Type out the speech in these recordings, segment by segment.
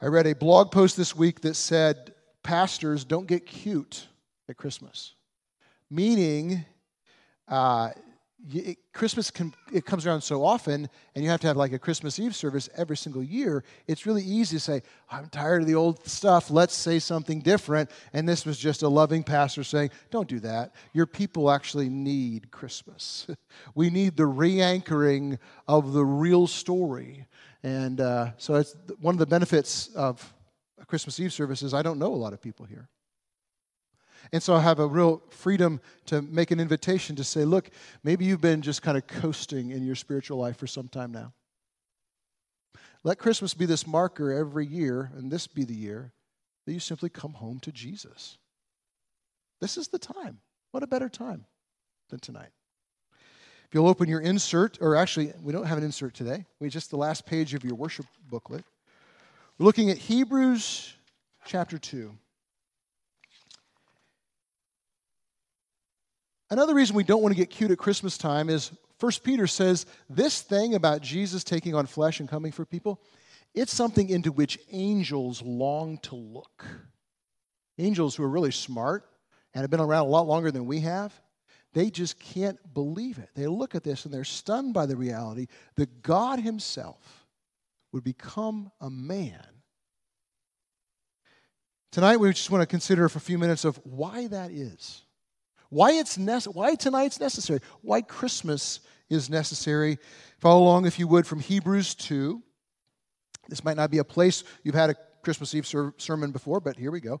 I read a blog post this week that said pastors don't get cute at Christmas, meaning uh, it, Christmas can, it comes around so often, and you have to have like a Christmas Eve service every single year. It's really easy to say, "I'm tired of the old stuff. Let's say something different." And this was just a loving pastor saying, "Don't do that. Your people actually need Christmas. we need the re-anchoring of the real story." And uh, so it's one of the benefits of a Christmas Eve service is I don't know a lot of people here. And so I have a real freedom to make an invitation to say, look, maybe you've been just kind of coasting in your spiritual life for some time now. Let Christmas be this marker every year, and this be the year that you simply come home to Jesus. This is the time. What a better time than tonight. If you'll open your insert, or actually, we don't have an insert today, we just the last page of your worship booklet. We're looking at Hebrews chapter 2. Another reason we don't want to get cute at Christmas time is 1 Peter says this thing about Jesus taking on flesh and coming for people, it's something into which angels long to look. Angels who are really smart and have been around a lot longer than we have, they just can't believe it. They look at this and they're stunned by the reality that God Himself would become a man. Tonight, we just want to consider for a few minutes of why that is why, it's nece- why tonight's necessary, why Christmas is necessary. Follow along, if you would, from Hebrews 2. This might not be a place you've had a Christmas Eve ser- sermon before, but here we go.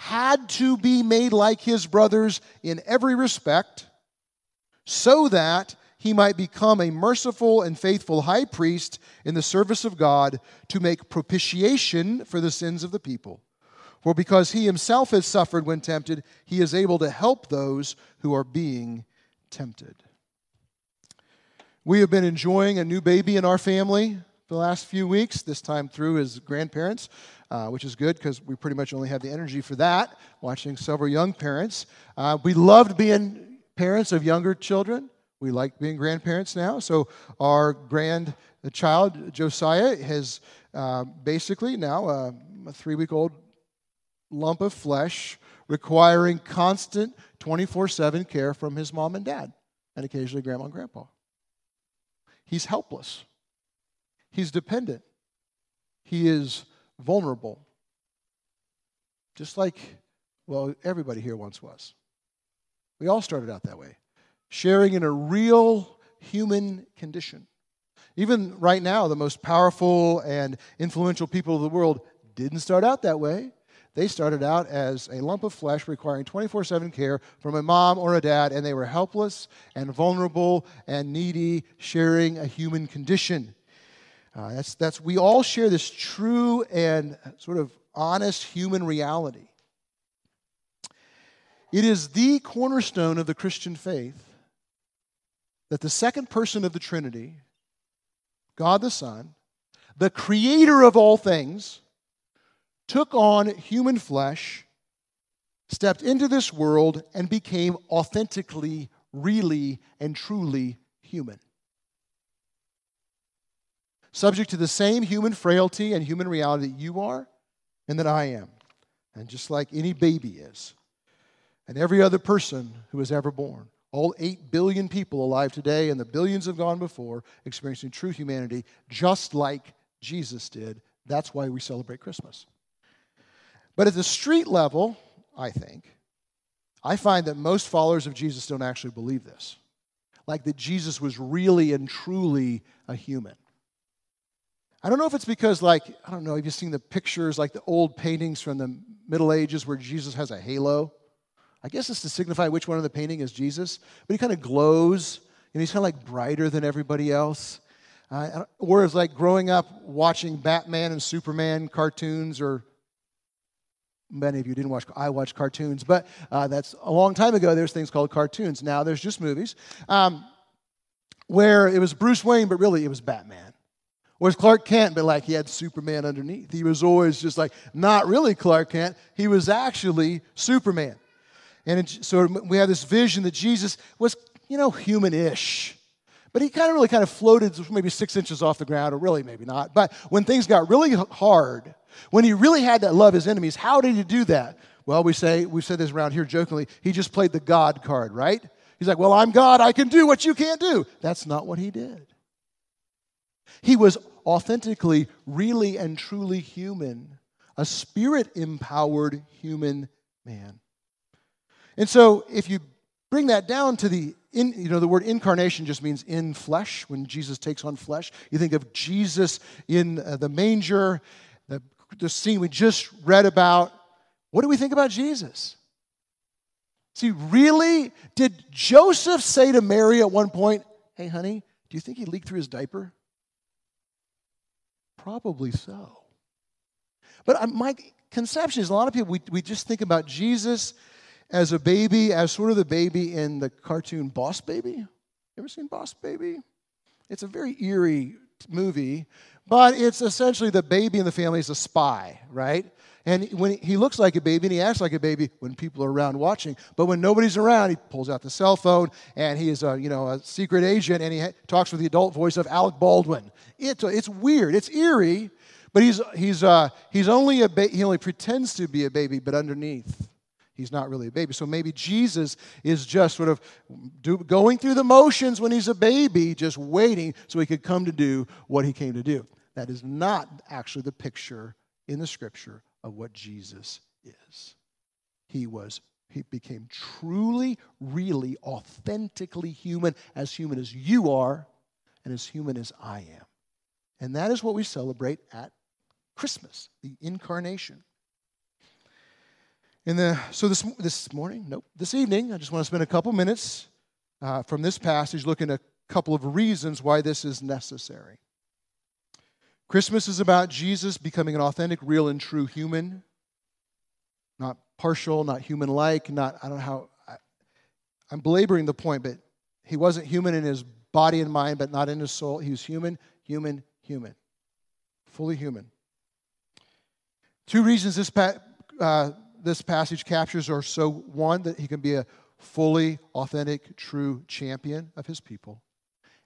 had to be made like his brothers in every respect, so that he might become a merciful and faithful high priest in the service of God to make propitiation for the sins of the people. For because he himself has suffered when tempted, he is able to help those who are being tempted. We have been enjoying a new baby in our family the last few weeks, this time through as grandparents, uh, which is good because we pretty much only have the energy for that, watching several young parents. Uh, we loved being parents of younger children. We like being grandparents now. So our grandchild, Josiah, has uh, basically now a, a three week old lump of flesh requiring constant 24 7 care from his mom and dad, and occasionally grandma and grandpa. He's helpless, he's dependent, he is vulnerable. Just like, well, everybody here once was. We all started out that way, sharing in a real human condition. Even right now, the most powerful and influential people of the world didn't start out that way. They started out as a lump of flesh requiring 24 7 care from a mom or a dad, and they were helpless and vulnerable and needy, sharing a human condition. Uh, that's, that's, we all share this true and sort of honest human reality. It is the cornerstone of the Christian faith that the second person of the Trinity, God the Son, the creator of all things, took on human flesh, stepped into this world, and became authentically, really, and truly human. Subject to the same human frailty and human reality that you are and that I am, and just like any baby is, and every other person who was ever born. All 8 billion people alive today and the billions have gone before experiencing true humanity just like Jesus did. That's why we celebrate Christmas. But at the street level, I think, I find that most followers of Jesus don't actually believe this. Like that Jesus was really and truly a human. I don't know if it's because, like, I don't know, have you seen the pictures, like the old paintings from the Middle Ages where Jesus has a halo? I guess it's to signify which one of the painting is Jesus, but he kind of glows, and he's kind of like brighter than everybody else. Uh, whereas, like, growing up watching Batman and Superman cartoons or many of you didn't watch, I watched cartoons, but uh, that's a long time ago. There's things called cartoons. Now there's just movies um, where it was Bruce Wayne, but really it was Batman. Was Clark Kent, but like he had Superman underneath. He was always just like not really Clark Kent. He was actually Superman. And it, so we have this vision that Jesus was, you know, human-ish. But he kind of really kind of floated maybe six inches off the ground, or really maybe not. But when things got really hard, when he really had to love his enemies, how did he do that? Well, we say, we said this around here jokingly, he just played the God card, right? He's like, well, I'm God, I can do what you can't do. That's not what he did. He was authentically, really, and truly human, a spirit empowered human man. And so, if you bring that down to the in, you know the word incarnation just means in flesh. When jesus takes on flesh you think of jesus in uh, the manger the, the scene we just read about. What do we think about jesus? See really did joseph say to mary at one point hey honey do you think he leaked through his diaper probably so but my conception is a lot of people we, we just think about jesus as a baby, as sort of the baby in the cartoon Boss Baby. Ever seen Boss Baby? It's a very eerie movie, but it's essentially the baby in the family is a spy, right? And when he looks like a baby and he acts like a baby when people are around watching, but when nobody's around, he pulls out the cell phone and he is a you know a secret agent and he talks with the adult voice of Alec Baldwin. It's it's weird, it's eerie, but he's he's uh, he's only a ba- he only pretends to be a baby, but underneath he's not really a baby. So maybe Jesus is just sort of do, going through the motions when he's a baby, just waiting so he could come to do what he came to do. That is not actually the picture in the scripture of what Jesus is. He was he became truly, really, authentically human, as human as you are, and as human as I am. And that is what we celebrate at Christmas, the incarnation. In the, so this, this morning, nope, this evening, I just want to spend a couple minutes uh, from this passage looking at a couple of reasons why this is necessary. Christmas is about Jesus becoming an authentic, real, and true human, not partial, not human like, not, I don't know how, I, I'm belaboring the point, but he wasn't human in his body and mind, but not in his soul. He was human, human, human, fully human. Two reasons this pa- uh, this passage captures are so one, that he can be a fully authentic, true champion of his people,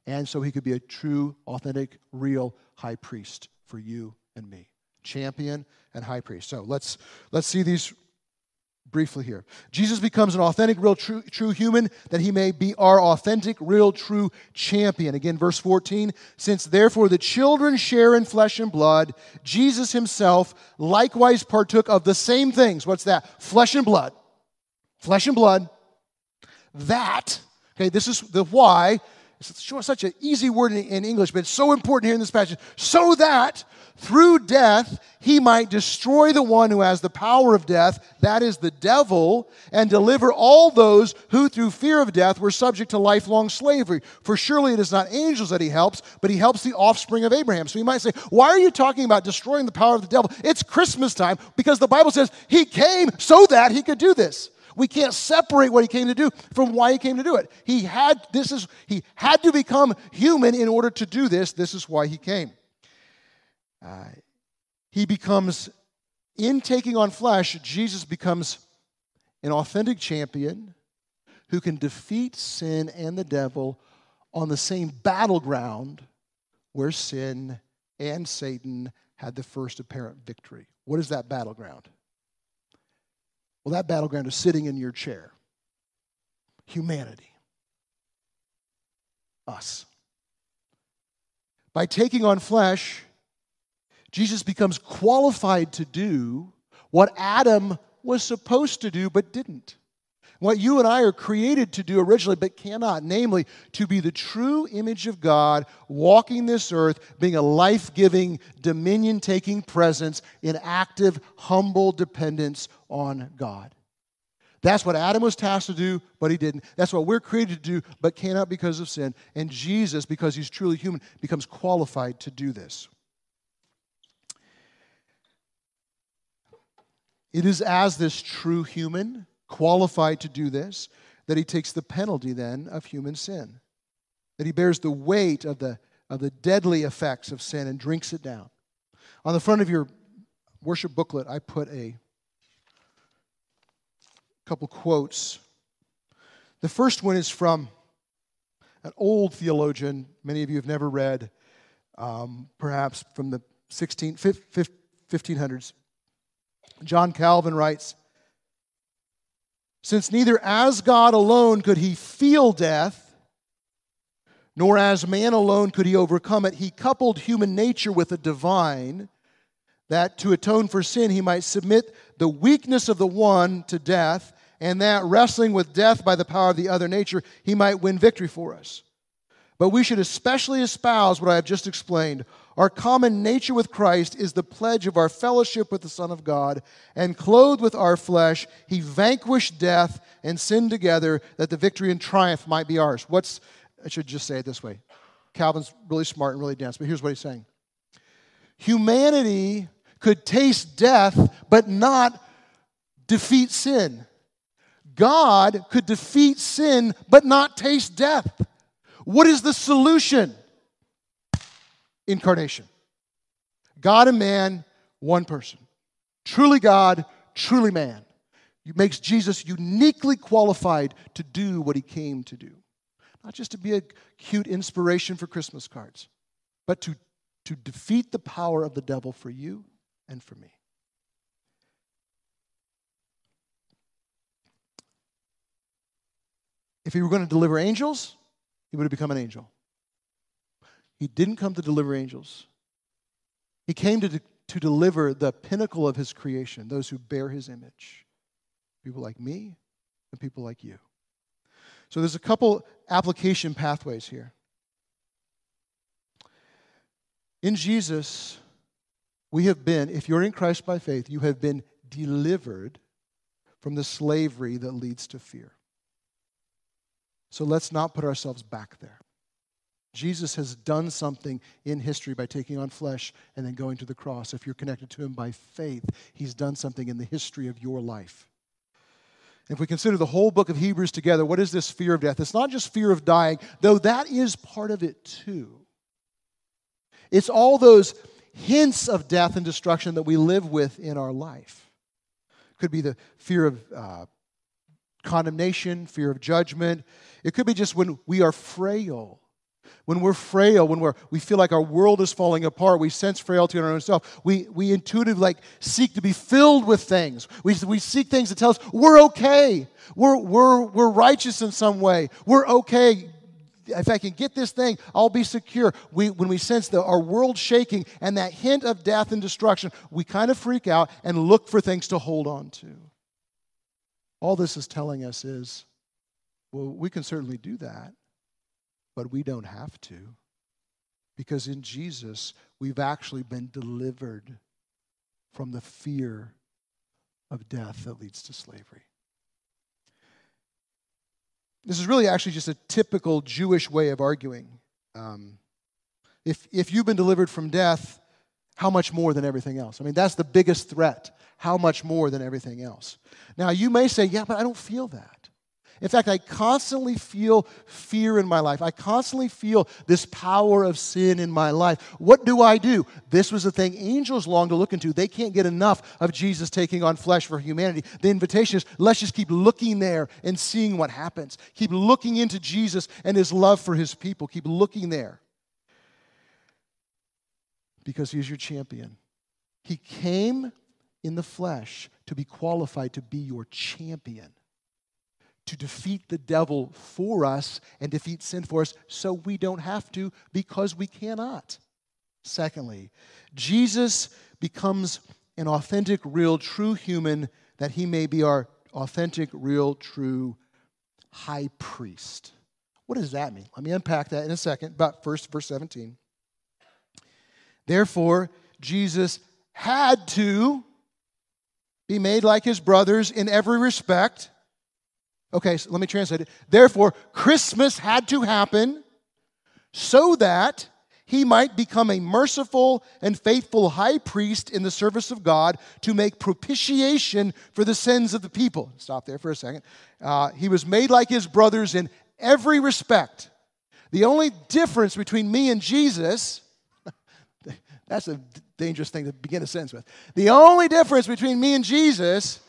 and so he could be a true, authentic, real high priest for you and me. Champion and high priest. So let's let's see these briefly here. Jesus becomes an authentic, real, true, true human that he may be our authentic, real, true champion. Again, verse 14 Since therefore the children share in flesh and blood, Jesus himself likewise partook of the same things. What's that? Flesh and blood. Flesh and blood. That, okay, this is the why. It's such an easy word in English, but it's so important here in this passage. So that through death he might destroy the one who has the power of death, that is the devil, and deliver all those who through fear of death were subject to lifelong slavery. For surely it is not angels that he helps, but he helps the offspring of Abraham. So you might say, why are you talking about destroying the power of the devil? It's Christmas time because the Bible says he came so that he could do this. We can't separate what he came to do from why he came to do it. He had this is he had to become human in order to do this. This is why he came. Uh, he becomes, in taking on flesh, Jesus becomes an authentic champion who can defeat sin and the devil on the same battleground where sin and Satan had the first apparent victory. What is that battleground? Well, that battleground is sitting in your chair. Humanity. Us. By taking on flesh, Jesus becomes qualified to do what Adam was supposed to do but didn't. What you and I are created to do originally but cannot, namely, to be the true image of God, walking this earth, being a life giving, dominion taking presence in active, humble dependence on God. That's what Adam was tasked to do, but he didn't. That's what we're created to do, but cannot because of sin. And Jesus, because he's truly human, becomes qualified to do this. It is as this true human, qualified to do this, that he takes the penalty then of human sin. That he bears the weight of the, of the deadly effects of sin and drinks it down. On the front of your worship booklet, I put a couple quotes. The first one is from an old theologian, many of you have never read, um, perhaps from the 16, 1500s. John Calvin writes Since neither as God alone could he feel death, nor as man alone could he overcome it, he coupled human nature with the divine, that to atone for sin he might submit the weakness of the one to death and that wrestling with death by the power of the other nature, he might win victory for us. But we should especially espouse what I have just explained. Our common nature with Christ is the pledge of our fellowship with the Son of God, and clothed with our flesh, he vanquished death and sin together that the victory and triumph might be ours. What's, I should just say it this way Calvin's really smart and really dense, but here's what he's saying Humanity could taste death, but not defeat sin. God could defeat sin but not taste death. What is the solution? Incarnation. God and man, one person. Truly God, truly man. It makes Jesus uniquely qualified to do what he came to do. Not just to be a cute inspiration for Christmas cards, but to, to defeat the power of the devil for you and for me. If he were going to deliver angels, he would have become an angel. He didn't come to deliver angels, he came to, to deliver the pinnacle of his creation, those who bear his image. People like me and people like you. So there's a couple application pathways here. In Jesus, we have been, if you're in Christ by faith, you have been delivered from the slavery that leads to fear. So let's not put ourselves back there. Jesus has done something in history by taking on flesh and then going to the cross. If you're connected to him by faith, he's done something in the history of your life. If we consider the whole book of Hebrews together, what is this fear of death? It's not just fear of dying, though that is part of it too. It's all those hints of death and destruction that we live with in our life. Could be the fear of uh, condemnation, fear of judgment. It could be just when we are frail. When we're frail, when we're, we feel like our world is falling apart, we sense frailty in our own self. We, we intuitively like seek to be filled with things. We, we seek things that tell us we're okay. We're, we're, we're righteous in some way. We're okay. If I can get this thing, I'll be secure. We, when we sense the, our world shaking and that hint of death and destruction, we kind of freak out and look for things to hold on to. All this is telling us is well, we can certainly do that, but we don't have to. Because in Jesus, we've actually been delivered from the fear of death that leads to slavery. This is really actually just a typical Jewish way of arguing. Um, if, if you've been delivered from death, how much more than everything else? I mean, that's the biggest threat. How much more than everything else? Now, you may say, yeah, but I don't feel that. In fact, I constantly feel fear in my life. I constantly feel this power of sin in my life. What do I do? This was the thing angels long to look into. They can't get enough of Jesus taking on flesh for humanity. The invitation is let's just keep looking there and seeing what happens. Keep looking into Jesus and his love for his people. Keep looking there because he's your champion. He came in the flesh to be qualified to be your champion, to defeat the devil for us and defeat sin for us so we don't have to because we cannot. Secondly, Jesus becomes an authentic, real, true human that he may be our authentic, real, true high priest. What does that mean? Let me unpack that in a second. But first, verse 17. Therefore, Jesus had to be made like his brothers in every respect. Okay, so let me translate it. Therefore, Christmas had to happen so that he might become a merciful and faithful high priest in the service of God to make propitiation for the sins of the people. Stop there for a second. Uh, he was made like his brothers in every respect. The only difference between me and Jesus, that's a dangerous thing to begin a sentence with. The only difference between me and Jesus,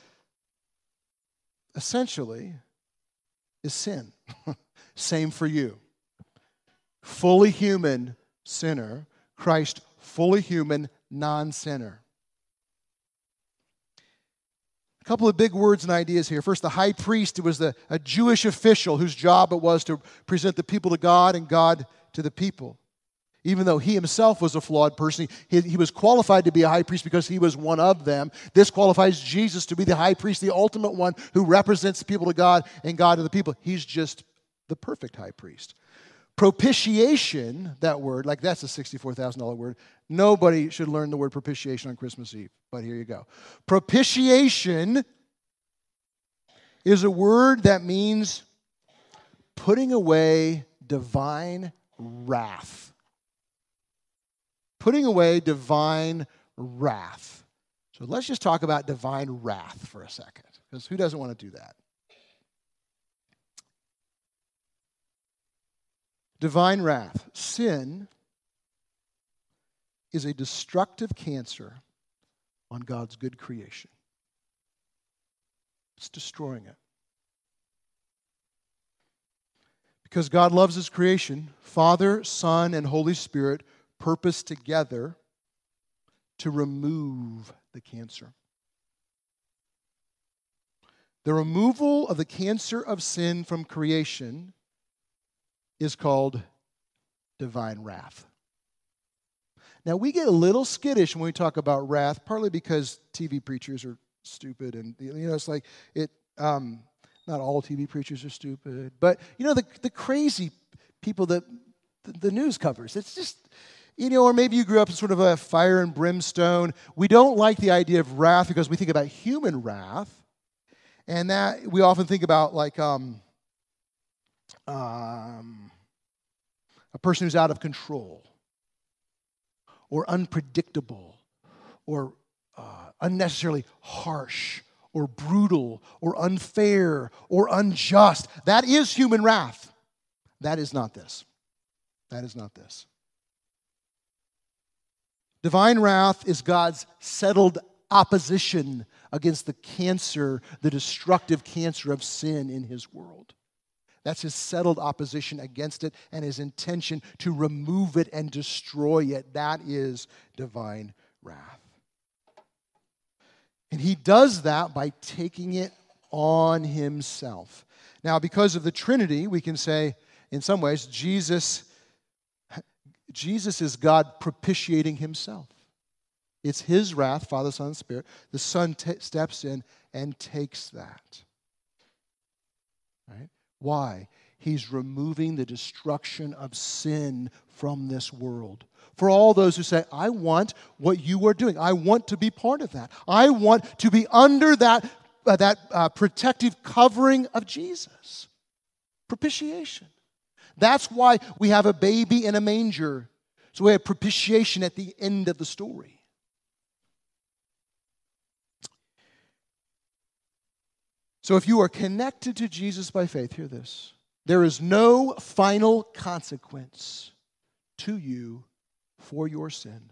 essentially, is sin. Same for you. Fully human, sinner, Christ, fully human, non sinner. A couple of big words and ideas here. First, the high priest was the, a Jewish official whose job it was to present the people to God and God to the people. Even though he himself was a flawed person, he, he was qualified to be a high priest because he was one of them. This qualifies Jesus to be the high priest, the ultimate one who represents the people to God and God to the people. He's just the perfect high priest. Propitiation, that word, like that's a $64,000 word. Nobody should learn the word propitiation on Christmas Eve, but here you go. Propitiation is a word that means putting away divine wrath. Putting away divine wrath. So let's just talk about divine wrath for a second, because who doesn't want to do that? Divine wrath. Sin is a destructive cancer on God's good creation. It's destroying it. Because God loves His creation, Father, Son, and Holy Spirit purpose together to remove the cancer. The removal of the cancer of sin from creation is called divine wrath. Now, we get a little skittish when we talk about wrath, partly because TV preachers are stupid, and you know, it's like it. Um, not all TV preachers are stupid, but you know, the the crazy people that the, the news covers. It's just you know, or maybe you grew up in sort of a fire and brimstone. We don't like the idea of wrath because we think about human wrath, and that we often think about like um, um, a person who's out of control or unpredictable or uh, unnecessarily harsh or brutal or unfair or unjust. That is human wrath. That is not this. That is not this. Divine wrath is God's settled opposition against the cancer, the destructive cancer of sin in his world. That's his settled opposition against it and his intention to remove it and destroy it. That is divine wrath. And he does that by taking it on himself. Now, because of the Trinity, we can say, in some ways, Jesus, Jesus is God propitiating himself. It's his wrath, Father, Son, and Spirit. The Son t- steps in and takes that. Right? Why? He's removing the destruction of sin from this world. For all those who say, I want what you are doing, I want to be part of that. I want to be under that, uh, that uh, protective covering of Jesus. Propitiation. That's why we have a baby in a manger. So we have propitiation at the end of the story. So if you are connected to Jesus by faith, hear this. There is no final consequence to you for your sin.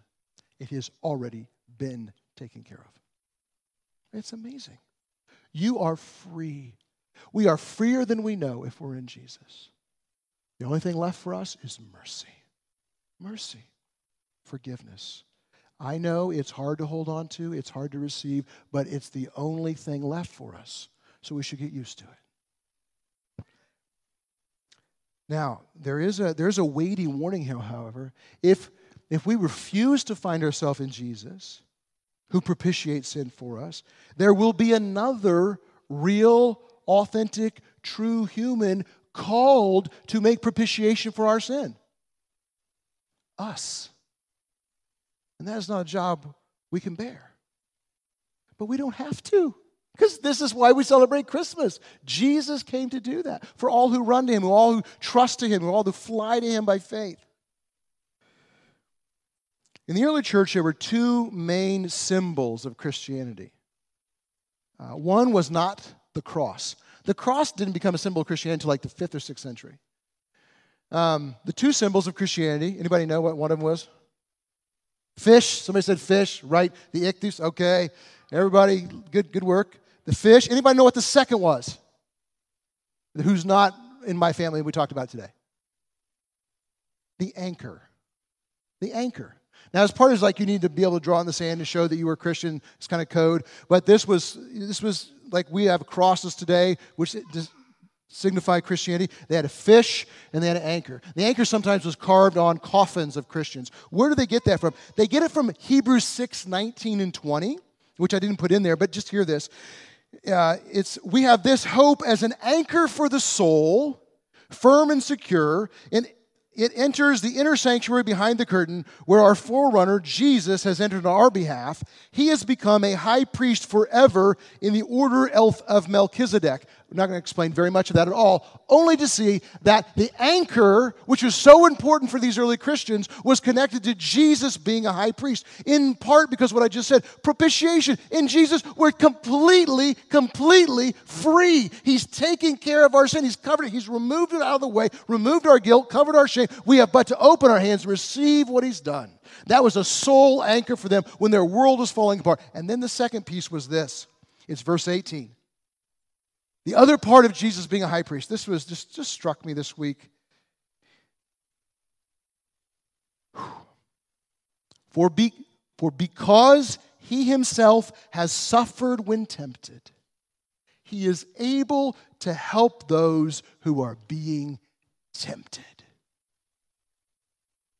It has already been taken care of. It's amazing. You are free. We are freer than we know if we're in Jesus. The only thing left for us is mercy. Mercy. Forgiveness. I know it's hard to hold on to, it's hard to receive, but it's the only thing left for us so we should get used to it. Now, there is a, there's a weighty warning here, however. If, if we refuse to find ourselves in Jesus, who propitiates sin for us, there will be another real, authentic, true human called to make propitiation for our sin. Us. And that is not a job we can bear. But we don't have to. Because this is why we celebrate Christmas. Jesus came to do that for all who run to him, all who trust to him, all who fly to him by faith. In the early church, there were two main symbols of Christianity. Uh, one was not the cross. The cross didn't become a symbol of Christianity until like the fifth or sixth century. Um, the two symbols of Christianity. Anybody know what one of them was? Fish. Somebody said fish, right? The ichthus. Okay, everybody, good, good work. The fish. Anybody know what the second was? Who's not in my family? We talked about today. The anchor. The anchor. Now, as part of like you need to be able to draw in the sand to show that you were Christian. It's kind of code. But this was this was like we have crosses today, which signify Christianity. They had a fish and they had an anchor. The anchor sometimes was carved on coffins of Christians. Where do they get that from? They get it from Hebrews 6, 19 and 20, which I didn't put in there, but just hear this. Uh, it's we have this hope as an anchor for the soul, firm and secure, and it enters the inner sanctuary behind the curtain where our forerunner, Jesus, has entered on our behalf. He has become a high priest forever in the order of Melchizedek. We're not going to explain very much of that at all, only to see that the anchor, which was so important for these early Christians, was connected to Jesus being a high priest. In part because what I just said propitiation. In Jesus, we're completely, completely free. He's taking care of our sin, He's covered it, He's removed it out of the way, removed our guilt, covered our shame. We have but to open our hands, and receive what He's done. That was a sole anchor for them when their world was falling apart. And then the second piece was this it's verse 18. The other part of Jesus being a high priest, this was just, just struck me this week. For, be, for because he himself has suffered when tempted, he is able to help those who are being tempted.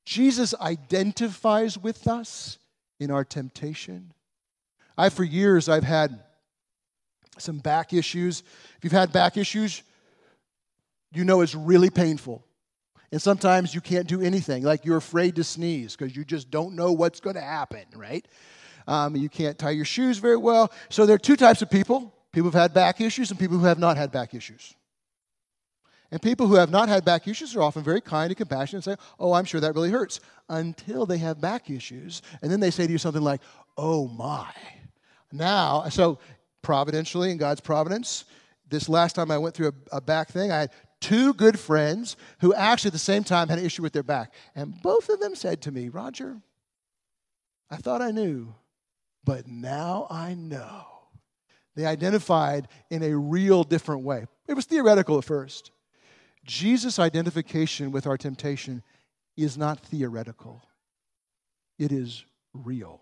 Jesus identifies with us in our temptation. I, for years, I've had some back issues. If you've had back issues, you know it's really painful. And sometimes you can't do anything, like you're afraid to sneeze because you just don't know what's going to happen, right? Um, you can't tie your shoes very well. So there are two types of people people who've had back issues and people who have not had back issues. And people who have not had back issues are often very kind and compassionate and say, Oh, I'm sure that really hurts, until they have back issues. And then they say to you something like, Oh my. Now, so providentially in God's providence. This last time I went through a, a, back thing, I had two good friends who actually at the same time had an issue with their back. And both of them said to me, Roger, I thought I knew, but now I know. They identified in a real different way. It was theoretical at first. Jesus' identification with our temptation is not theoretical, it is real.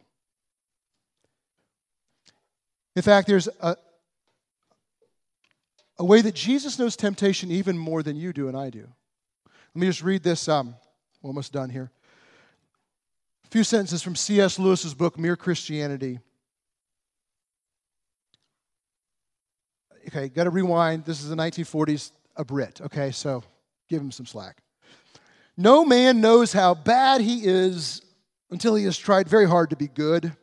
In fact, there's a, a way that Jesus knows temptation even more than you do and I do. Let me just read this. Um, almost done here. A few sentences from C.S. Lewis's book, Mere Christianity. Okay, got to rewind. This is the 1940s, a Brit. Okay, so give him some slack. No man knows how bad he is until he has tried very hard to be good.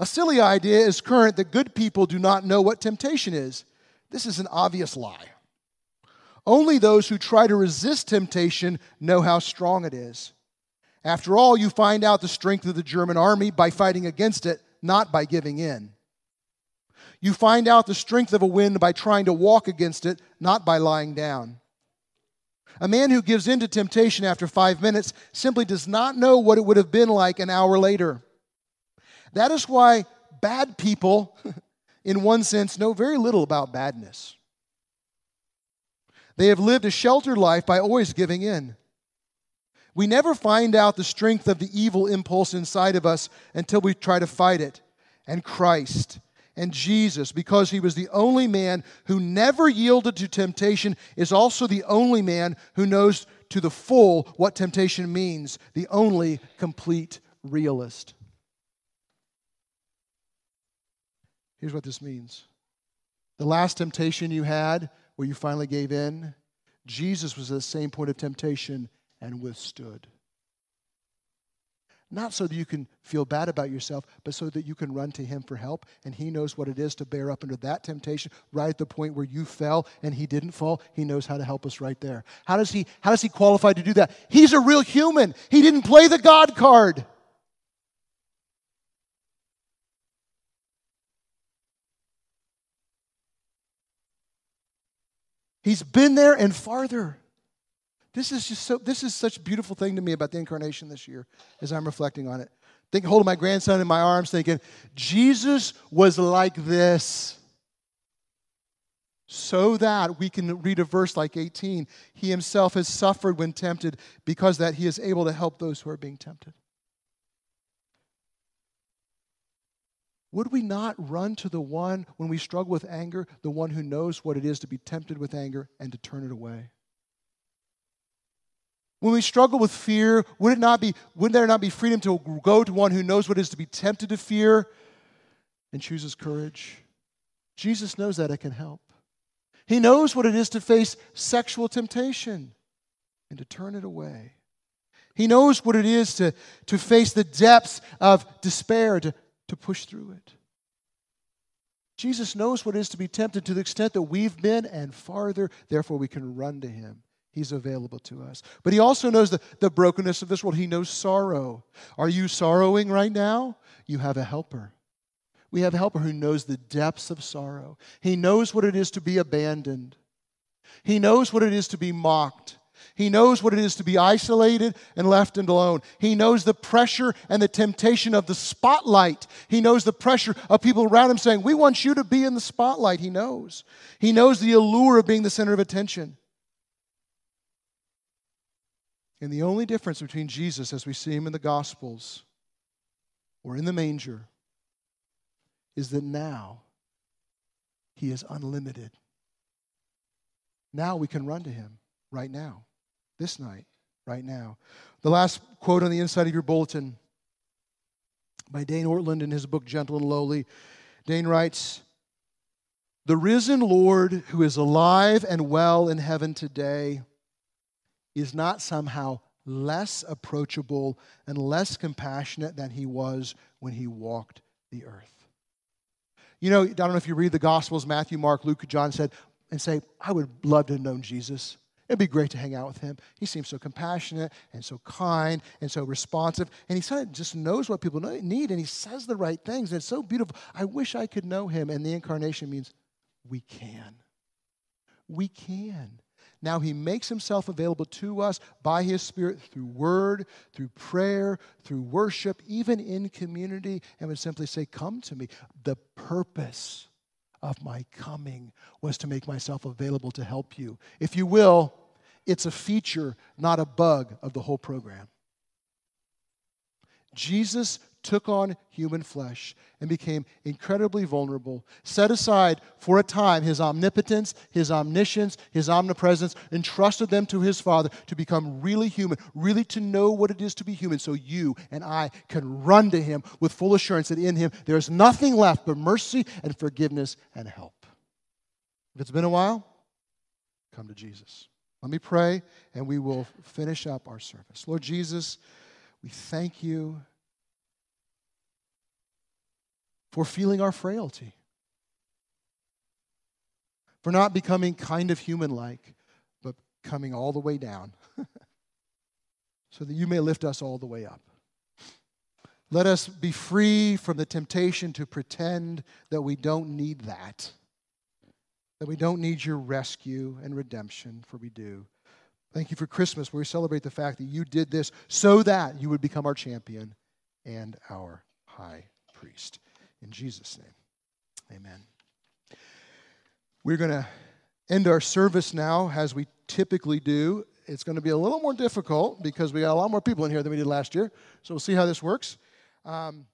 A silly idea is current that good people do not know what temptation is. This is an obvious lie. Only those who try to resist temptation know how strong it is. After all, you find out the strength of the German army by fighting against it, not by giving in. You find out the strength of a wind by trying to walk against it, not by lying down. A man who gives in to temptation after five minutes simply does not know what it would have been like an hour later. That is why bad people, in one sense, know very little about badness. They have lived a sheltered life by always giving in. We never find out the strength of the evil impulse inside of us until we try to fight it. And Christ and Jesus, because he was the only man who never yielded to temptation, is also the only man who knows to the full what temptation means, the only complete realist. Here's what this means the last temptation you had, where you finally gave in, Jesus was at the same point of temptation and withstood. not so that you can feel bad about yourself, but so that you can run to Him for help. And He knows what it is to bear up under that temptation right at the point where you fell and He didn't fall. He knows how to help us right there. How does He, how does he qualify to do that? He's a real human. He didn't play the God card. He's been there and farther. This is just so this is such a beautiful thing to me about the incarnation this year as I'm reflecting on it. Think holding my grandson in my arms, thinking, Jesus was like this. So that we can read a verse like 18. He himself has suffered when tempted, because that he is able to help those who are being tempted. Would we not run to the one when we struggle with anger, the one who knows what it is to be tempted with anger and to turn it away? When we struggle with fear, would it not be, would there not be freedom to go to one who knows what it is to be tempted to fear and chooses courage? Jesus knows that it can help. He knows what it is to face sexual temptation and to turn it away. He knows what it is to, to face the depths of despair, to, to push through it. Jesus knows what it is to be tempted to the extent that we've been and farther, therefore, we can run to him. He's available to us. But he also knows the, the brokenness of this world. He knows sorrow. Are you sorrowing right now? You have a helper. We have a helper who knows the depths of sorrow. He knows what it is to be abandoned. He knows what it is to be mocked. He knows what it is to be isolated and left and alone. He knows the pressure and the temptation of the spotlight. He knows the pressure of people around him saying, We want you to be in the spotlight. He knows. He knows the allure of being the center of attention. And the only difference between Jesus as we see him in the Gospels or in the manger is that now he is unlimited. Now we can run to him right now this night, right now. The last quote on the inside of your bulletin by Dane Ortlund in his book, Gentle and Lowly. Dane writes, The risen Lord who is alive and well in heaven today is not somehow less approachable and less compassionate than he was when he walked the earth. You know, I don't know if you read the Gospels, Matthew, Mark, Luke, John said, and say, I would love to have known Jesus. It'd be great to hang out with him. He seems so compassionate and so kind and so responsive. And he sort of just knows what people need and he says the right things. And it's so beautiful. I wish I could know him. And the incarnation means we can. We can. Now he makes himself available to us by his Spirit through word, through prayer, through worship, even in community, and would simply say, Come to me. The purpose of my coming was to make myself available to help you. If you will, it's a feature, not a bug of the whole program. Jesus took on human flesh and became incredibly vulnerable, set aside for a time his omnipotence, his omniscience, his omnipresence, entrusted them to his Father to become really human, really to know what it is to be human, so you and I can run to him with full assurance that in him there is nothing left but mercy and forgiveness and help. If it's been a while, come to Jesus. Let me pray and we will finish up our service. Lord Jesus, we thank you for feeling our frailty, for not becoming kind of human like, but coming all the way down, so that you may lift us all the way up. Let us be free from the temptation to pretend that we don't need that, that we don't need your rescue and redemption, for we do. Thank you for Christmas, where we celebrate the fact that you did this so that you would become our champion and our high priest. In Jesus' name, amen. We're going to end our service now as we typically do. It's going to be a little more difficult because we got a lot more people in here than we did last year. So we'll see how this works. Um,